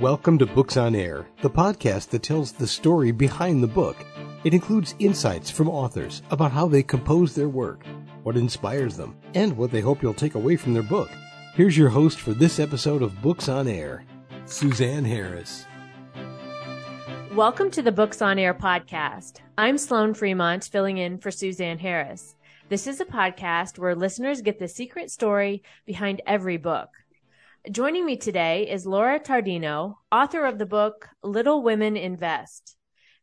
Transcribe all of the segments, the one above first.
Welcome to Books on Air, the podcast that tells the story behind the book. It includes insights from authors about how they compose their work, what inspires them, and what they hope you'll take away from their book. Here's your host for this episode of Books on Air, Suzanne Harris. Welcome to the Books on Air podcast. I'm Sloan Fremont, filling in for Suzanne Harris. This is a podcast where listeners get the secret story behind every book. Joining me today is Laura Tardino, author of the book Little Women Invest.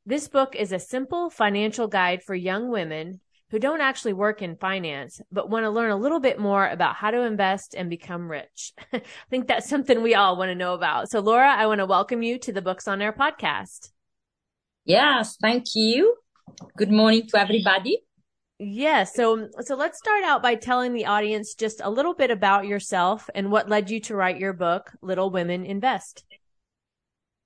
This book is a simple financial guide for young women who don't actually work in finance, but want to learn a little bit more about how to invest and become rich. I think that's something we all want to know about. So, Laura, I want to welcome you to the Books on Air podcast. Yes, thank you. Good morning to everybody. Yeah. So, so let's start out by telling the audience just a little bit about yourself and what led you to write your book, Little Women Invest.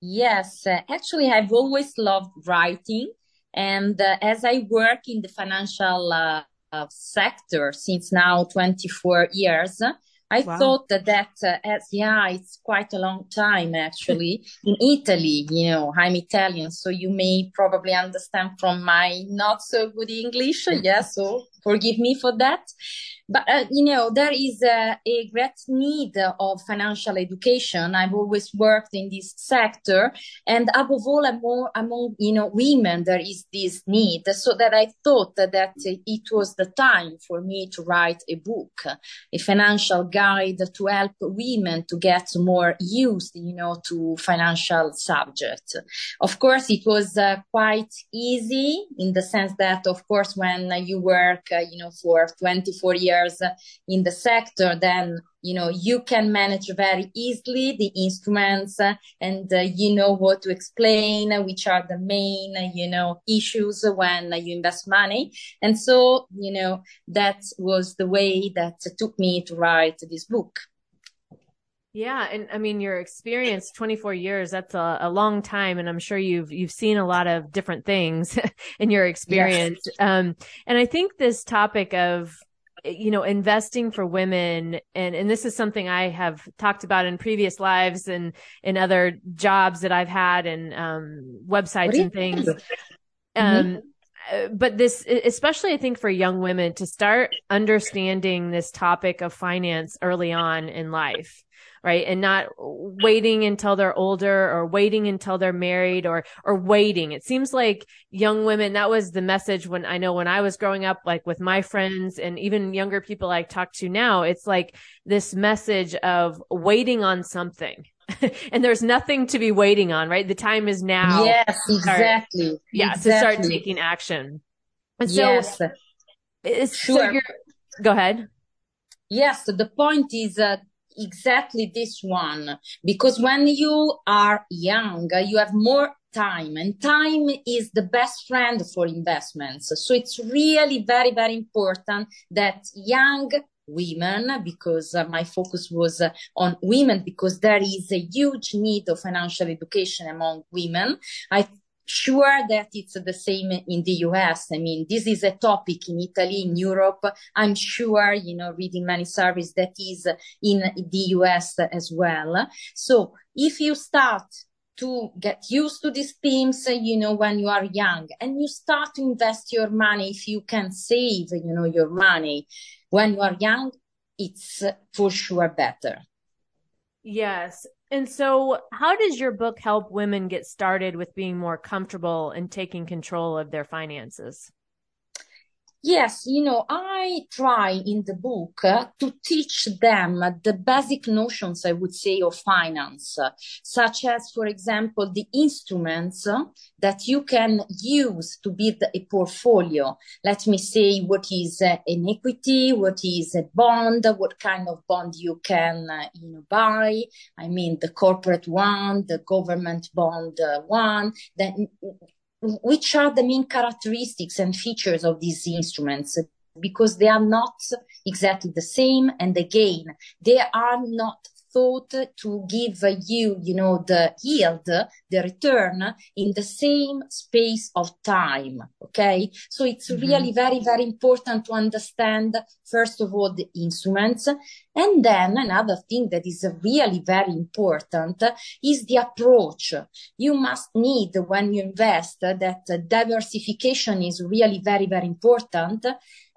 Yes, uh, actually, I've always loved writing. And uh, as I work in the financial uh sector since now 24 years, I wow. thought that that uh, as yeah, it's quite a long time actually. In Italy, you know, I'm Italian, so you may probably understand from my not so good English. Yeah, so forgive me for that. But, uh, you know, there is a, a, great need of financial education. I've always worked in this sector. And above all, among, among, you know, women, there is this need. So that I thought that, it was the time for me to write a book, a financial guide to help women to get more used, you know, to financial subjects. Of course, it was uh, quite easy in the sense that, of course, when you work, Uh, you know, for 24 years, in the sector, then you know you can manage very easily the instruments uh, and uh, you know what to explain uh, which are the main you know issues when you invest money. And so you know that was the way that took me to write this book yeah, and I mean your experience 24 years that's a, a, long time and I'm sure you've you've seen a lot of different things in your experience. Yes. Um and I think this topic of you know, investing for women. And, and this is something I have talked about in previous lives and in other jobs that I've had and, um, websites and things. Mm-hmm. Um, uh, but this, especially I think for young women to start understanding this topic of finance early on in life right? And not waiting until they're older or waiting until they're married or, or waiting. It seems like young women, that was the message when I know when I was growing up, like with my friends and even younger people I talk to now, it's like this message of waiting on something. and there's nothing to be waiting on, right? The time is now. Yes, exactly. Start, yeah, exactly. to start taking action. And so, yes. sure. So go ahead. Yes, the point is that exactly this one because when you are young, you have more time and time is the best friend for investments. So it's really very, very important that young women because uh, my focus was uh, on women because there is a huge need of financial education among women. I sure that it's the same in the US. I mean, this is a topic in Italy, in Europe. I'm sure, you know, reading many surveys that is in the US as well. So if you start to get used to these themes, you know, when you are young and you start to invest your money, if you can save, you know, your money when you are young, it's for sure better. Yes. And so, how does your book help women get started with being more comfortable and taking control of their finances? Yes, you know, I try in the book uh, to teach them the basic notions, I would say, of finance, uh, such as, for example, the instruments uh, that you can use to build a portfolio. Let me say what is uh, an equity, what is a bond, what kind of bond you can, uh, you know, buy. I mean, the corporate one, the government bond uh, one, then which are the main characteristics and features of these instruments because they are not exactly the same and again they are not thought to give you, you know, the yield, the return in the same space of time. Okay. So it's mm-hmm. really very, very important to understand, first of all, the instruments. And then another thing that is really very important is the approach. You must need when you invest that diversification is really very, very important.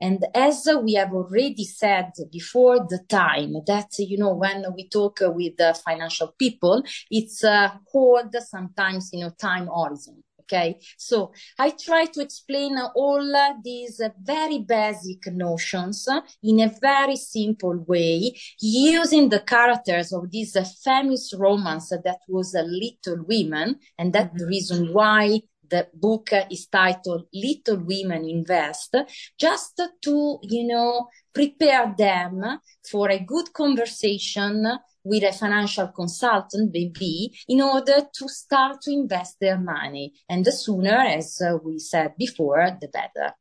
And as we have already said before the time that, you know, when we talk with financial people, it's uh, called sometimes, you know, time horizon. Okay. So I try to explain all these very basic notions in a very simple way using the characters of this famous romance that was a Little Women. And that's the reason why the book is titled Little Women Invest, just to, you know, prepare them for a good conversation with a financial consultant, maybe, in order to start to invest their money. And the sooner, as we said before, the better.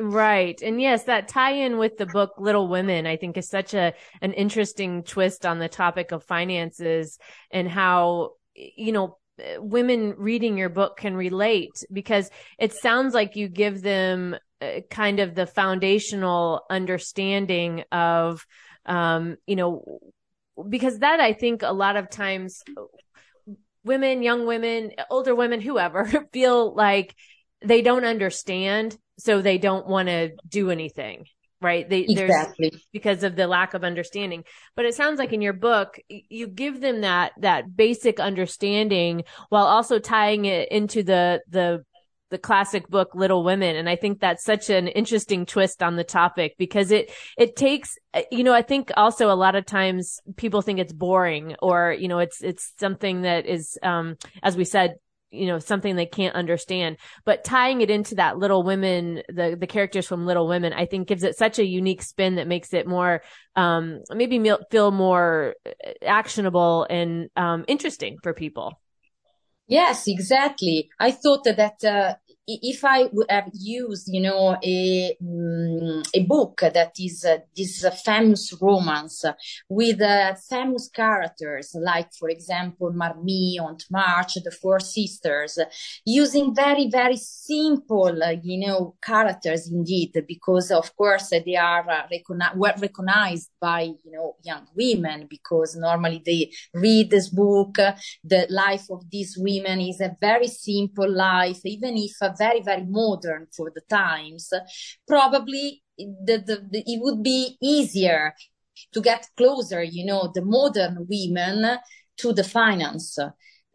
Right. And yes, that tie in with the book Little Women, I think is such a, an interesting twist on the topic of finances and how, you know, women reading your book can relate because it sounds like you give them uh, kind of the foundational understanding of, um, you know, because that I think a lot of times women, young women, older women, whoever feel like they don't understand. So they don't want to do anything right? They, exactly. because of the lack of understanding. But it sounds like in your book, you give them that, that basic understanding while also tying it into the, the, the classic book Little Women. And I think that's such an interesting twist on the topic because it, it takes, you know, I think also a lot of times people think it's boring or, you know, it's, it's something that is, um, as we said, you know something they can't understand. But tying it into that little women the the characters from little women i think gives it such a unique spin that makes it more um maybe feel more actionable and um interesting for people. Yes exactly. I thought that uh, if I would have used, you know, a um, a book that is uh, this uh, famous romance with uh, famous characters, like for example Marmee, Aunt March, the Four Sisters, using very very simple, uh, you know, characters indeed, because of course they are uh, recogni- well recognized by you know young women because normally they read this book. The life of these women is a very simple life, even if very, very modern for the times, probably the, the, the, it would be easier to get closer, you know, the modern women to the finance.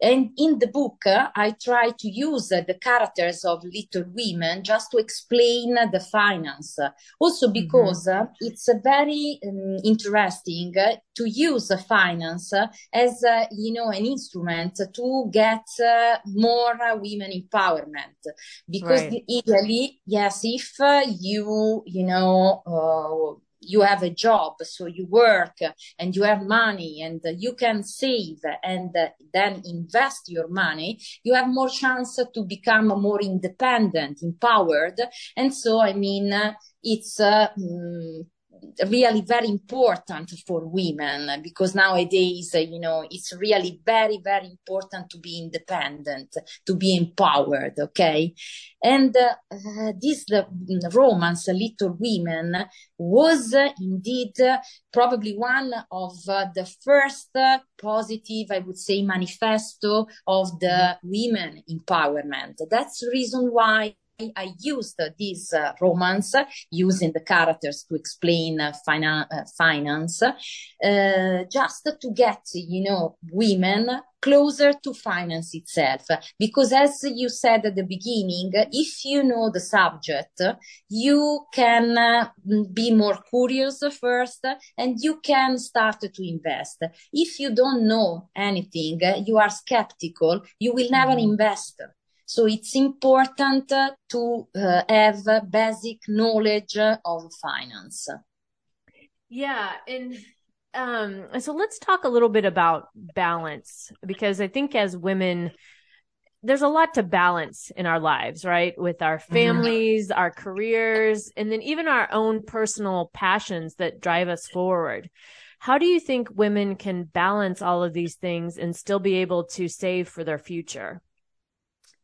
And in the book, uh, I try to use uh, the characters of Little Women just to explain the finance. Also mm-hmm. because mm-hmm. it's very um, interesting to use finance as, you know, an instrument to get more women empowerment. Because right. ideally, yes, if you, you know, uh, you have a job, so you work and you have money and you can save and then invest your money, you have more chance to become more independent, empowered. And so, I mean, it's, uh, mm, really very important for women because nowadays, you know, it's really very, very important to be independent, to be empowered. Okay. And uh, this uh, romance, Little Women, was uh, indeed probably one of uh, the first positive, I would say, manifesto of the women empowerment. That's the reason why I used this uh, romance using the characters to explain uh, fina- uh, finance, uh, just to get, you know, women closer to finance itself. Because as you said at the beginning, if you know the subject, you can uh, be more curious first and you can start to invest. If you don't know anything, you are skeptical, you will never mm-hmm. invest. So it's important to uh, have basic knowledge of finance. Yeah. And um, so let's talk a little bit about balance because I think as women, there's a lot to balance in our lives, right? With our mm-hmm. families, mm-hmm. our careers, and then even our own personal passions that drive us forward. How do you think women can balance all of these things and still be able to save for their future?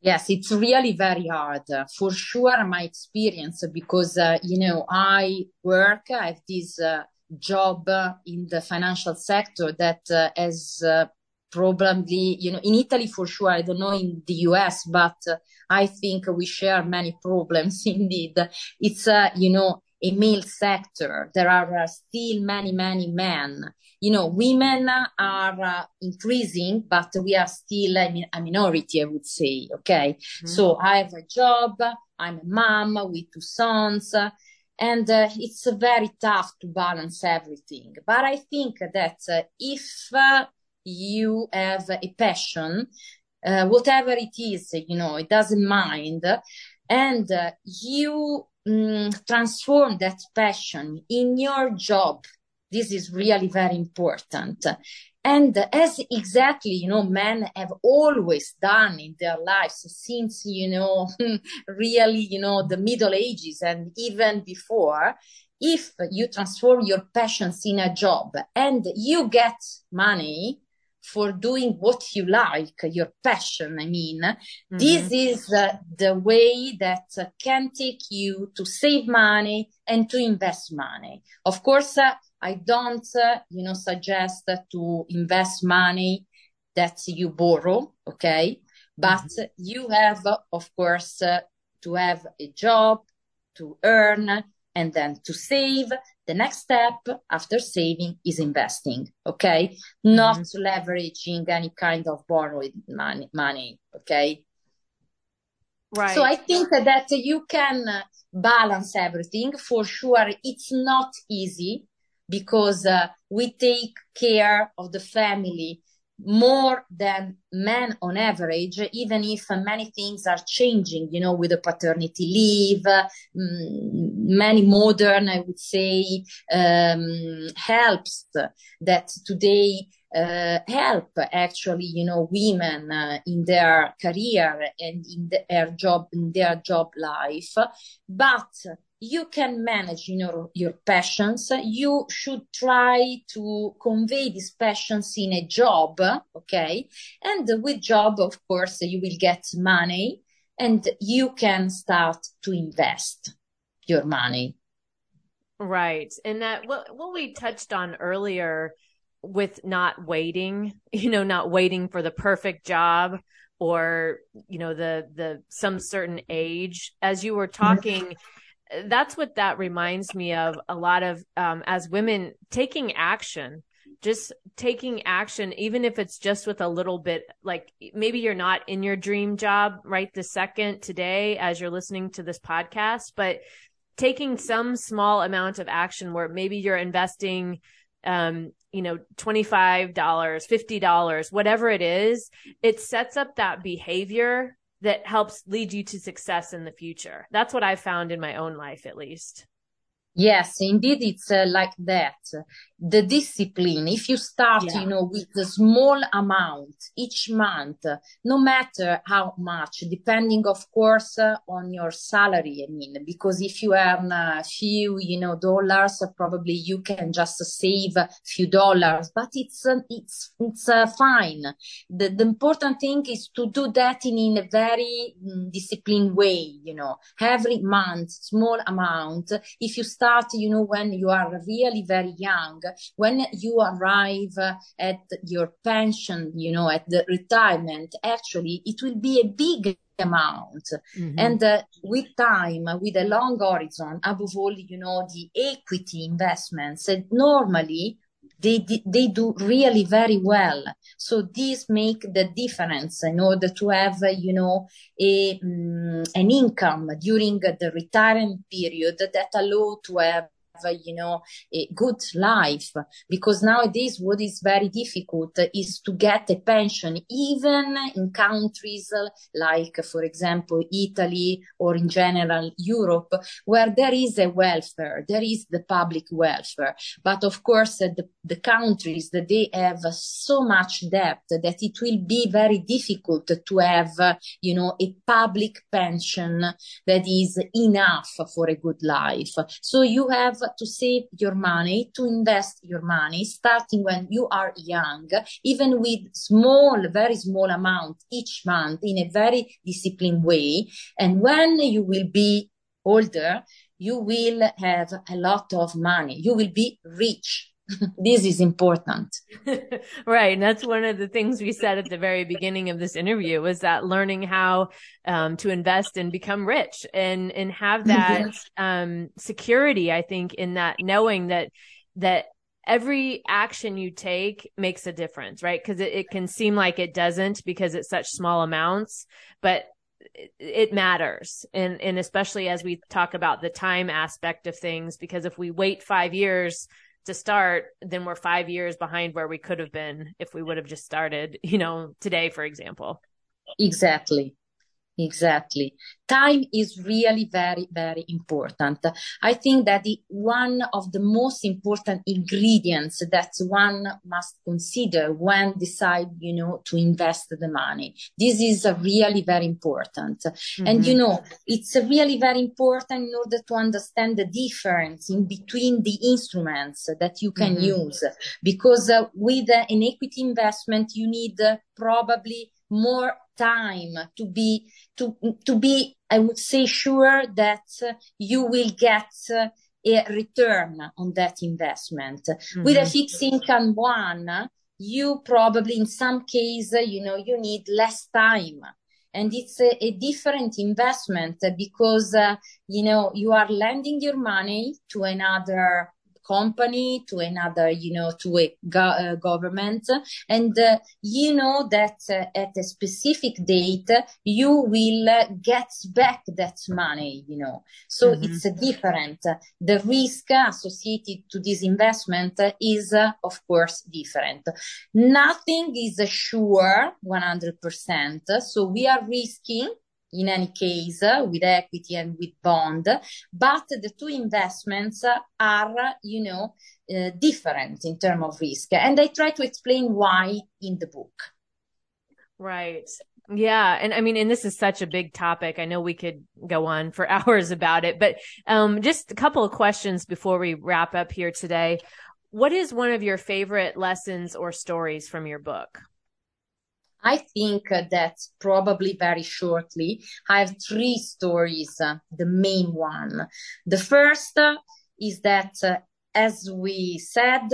Yes, it's really very hard. Uh, for sure, my experience, because, uh, you know, I work, I have this uh, job in the financial sector that has uh, probably, you know, in Italy for sure, I don't know in the US, but uh, I think we share many problems indeed. It's, uh, you know, a male sector. There are uh, still many, many men. You know, women are uh, increasing, but we are still a, minority, I would say. Okay. Mm-hmm. So I have a job. I'm a mom with two sons. And uh, it's very tough to balance everything. But I think that uh, if uh, you have a passion, uh, whatever it is, you know, it doesn't mind. And uh, you um, transform that passion in your job. This is really very important. And as exactly, you know, men have always done in their lives since, you know, really, you know, the Middle Ages and even before, if you transform your passions in a job and you get money, for doing what you like, your passion, I mean. Mm-hmm. This is uh, the way that uh, can take you to save money and to invest money. Of course, uh, I don't, uh, you know, suggest to invest money that you borrow, okay? But mm-hmm. you have, of course, uh, to have a job, to earn, and then to save the next step after saving is investing, okay? Mm-hmm. Not leveraging any kind of borrowed money, money, okay? Right. So I think that you can balance everything. For sure, it's not easy because uh, we take care of the family more than men on average, even if many things are changing, you know, with the paternity leave, um, many modern, I would say, um, helps that today uh, help actually, you know, women uh, in their career and in their job, in their job life. But you can manage you know your passions. You should try to convey these passions in a job okay? And with job of course you will get money and you can start to invest your money. Right. And that what, what we touched on earlier with not waiting you know not waiting for the perfect job or you know the the some certain age as you were talking mm-hmm that's what that reminds me of a lot of um, as women taking action just taking action even if it's just with a little bit like maybe you're not in your dream job right the second today as you're listening to this podcast but taking some small amount of action where maybe you're investing um you know $25 $50 whatever it is it sets up that behavior that helps lead you to success in the future. That's what I've found in my own life, at least. Yes, indeed, it's uh, like that. The discipline, if you start, yeah. you know, with a small amount each month, no matter how much, depending, of course, uh, on your salary. I mean, because if you earn a few, you know, dollars, probably you can just save a few dollars, but it's, uh, it's, it's uh, fine. The, the important thing is to do that in, in a very mm, disciplined way, you know, every month, small amount. If you start, you know, when you are really very young, when you arrive at your pension, you know, at the retirement, actually, it will be a big amount. Mm-hmm. And uh, with time, with a long horizon, above all, you know, the equity investments, uh, normally they they do really very well. So these make the difference in order to have, you know, a um, an income during the retirement period that allow to have you know, a good life. Because nowadays, what is very difficult is to get a pension, even in countries uh, like, for example, Italy or in general Europe, where there is a welfare, there is the public welfare. But of course, uh, the, the countries that they have so much debt that it will be very difficult to have, uh, you know, a public pension that is enough for a good life. So you have to save your money, to invest your money, starting when you are young, even with small, very small amount each month in a very disciplined way. And when you will be older, you will have a lot of money. You will be rich this is important. right. And that's one of the things we said at the very beginning of this interview was that learning how um, to invest and become rich and, and have that um, security, I think, in that knowing that, that every action you take makes a difference, right? Because it, it can seem like it doesn't because it's such small amounts, but it matters and and especially as we talk about the time aspect of things because if we wait 5 years to start, then we're five years behind where we could have been if we would have just started, you know, today, for example. Exactly. Exactly. Time is really very, very important. I think that the, one of the most important ingredients that one must consider when decide, you know, to invest the money. This is really very important. Mm-hmm. And, you know, it's really very important in order to understand the difference in between the instruments that you can mm-hmm. use. Because uh, with uh, an equity investment, you need uh, probably more time to be to to be i would say sure that you will get a return on that investment mm-hmm. with a fixed income one you probably in some case you know you need less time and it's a, a different investment because uh, you know you are lending your money to another company to another, you know, to a go- uh, government. And uh, you know that uh, at a specific date, you will get back that money, you know. So mm-hmm. it's different. The risk associated to this investment is, of course, different. Nothing is sure 100%. So we are risking in any case with equity and with bond, but the two investments are, you know, uh, different in terms of risk. And I try to explain why in the book. Right. Yeah. And I mean, and this is such a big topic. I know we could go on for hours about it, but um, just a couple of questions before we wrap up here today. What is one of your favorite lessons or stories from your book? I think that probably very shortly, I have three stories. Uh, the main one. The first is that, uh, as we said,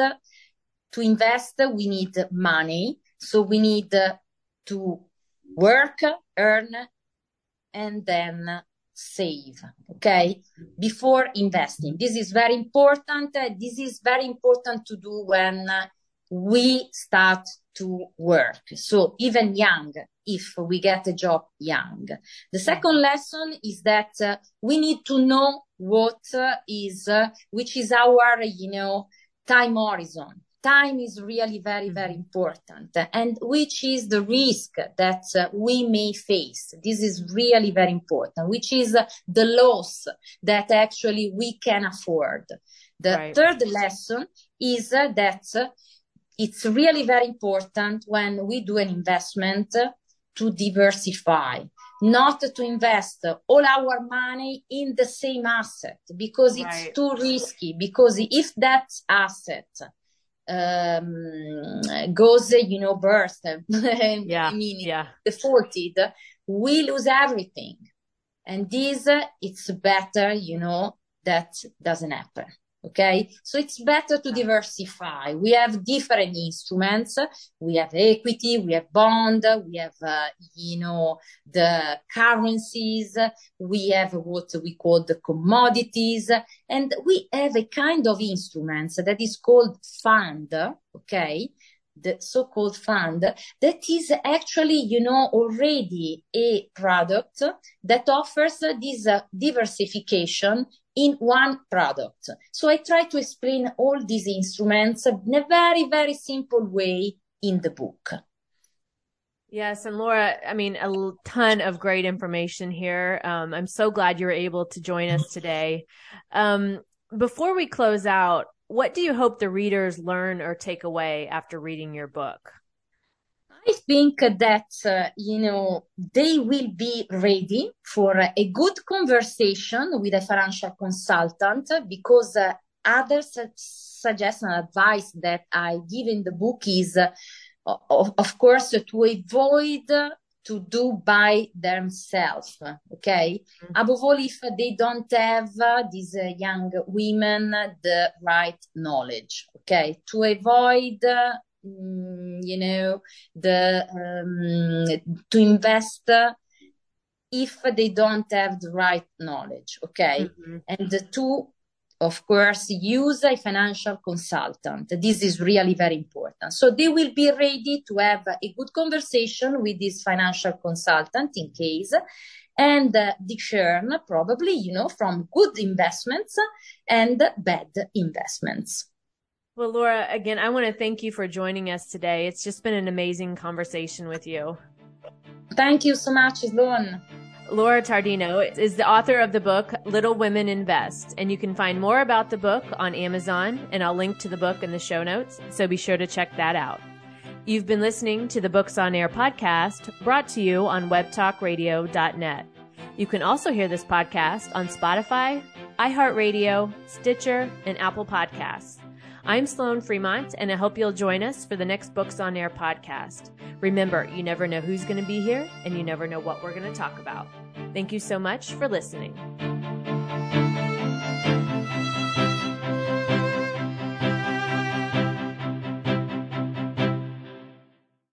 to invest, we need money. So we need to work, earn, and then save. Okay. Before investing. This is very important. This is very important to do when we start to work. So even young, if we get a job young. The second lesson is that uh, we need to know what uh, is, uh, which is our, you know, time horizon. Time is really very, very mm-hmm. important and which is the risk that uh, we may face. This is really very important, which is the loss that actually we can afford. The right. third lesson is that it's really very important when we do an investment to diversify, not to invest all our money in the same asset because right. it's too risky. Because if that asset um, goes, you know, burst, yeah, meaning yeah. defaulted, we lose everything. And this, it's better, you know, that doesn't happen. Okay. So it's better to diversify. We have different instruments. We have equity, we have bond, we have, uh, you know, the currencies. We have what we call the commodities and we have a kind of instruments that is called fund. Okay the so-called fund that is actually, you know, already a product that offers this uh, diversification in one product. So I try to explain all these instruments in a very, very simple way in the book. Yes, and Laura, I mean, a ton of great information here. Um, I'm so glad you were able to join us today. Um, before we close out, what do you hope the readers learn or take away after reading your book? I think that, uh, you know, they will be ready for a good conversation with a financial consultant because uh, other su- suggestion advice that I give in the book is, uh, of, of course, to avoid to do by themselves. Okay. Mm-hmm. Above all, if they don't have uh, these uh, young women the right knowledge. Okay. To avoid, mm, you know, the, um, to invest if they don't have the right knowledge. Okay. Mm-hmm. And to of course, use a financial consultant. This is really very important. So they will be ready to have a good conversation with this financial consultant in case and uh, discern probably, you know, from good investments and bad investments. Well, Laura, again, I want to thank you for joining us today. It's just been an amazing conversation with you. Thank you so much, Sloan. Laura Tardino is the author of the book Little Women Invest, and you can find more about the book on Amazon, and I'll link to the book in the show notes, so be sure to check that out. You've been listening to the Books on Air podcast brought to you on webtalkradio.net. You can also hear this podcast on Spotify, iHeartRadio, Stitcher, and Apple Podcasts. I'm Sloan Fremont, and I hope you'll join us for the next Books on Air podcast. Remember, you never know who's going to be here, and you never know what we're going to talk about. Thank you so much for listening.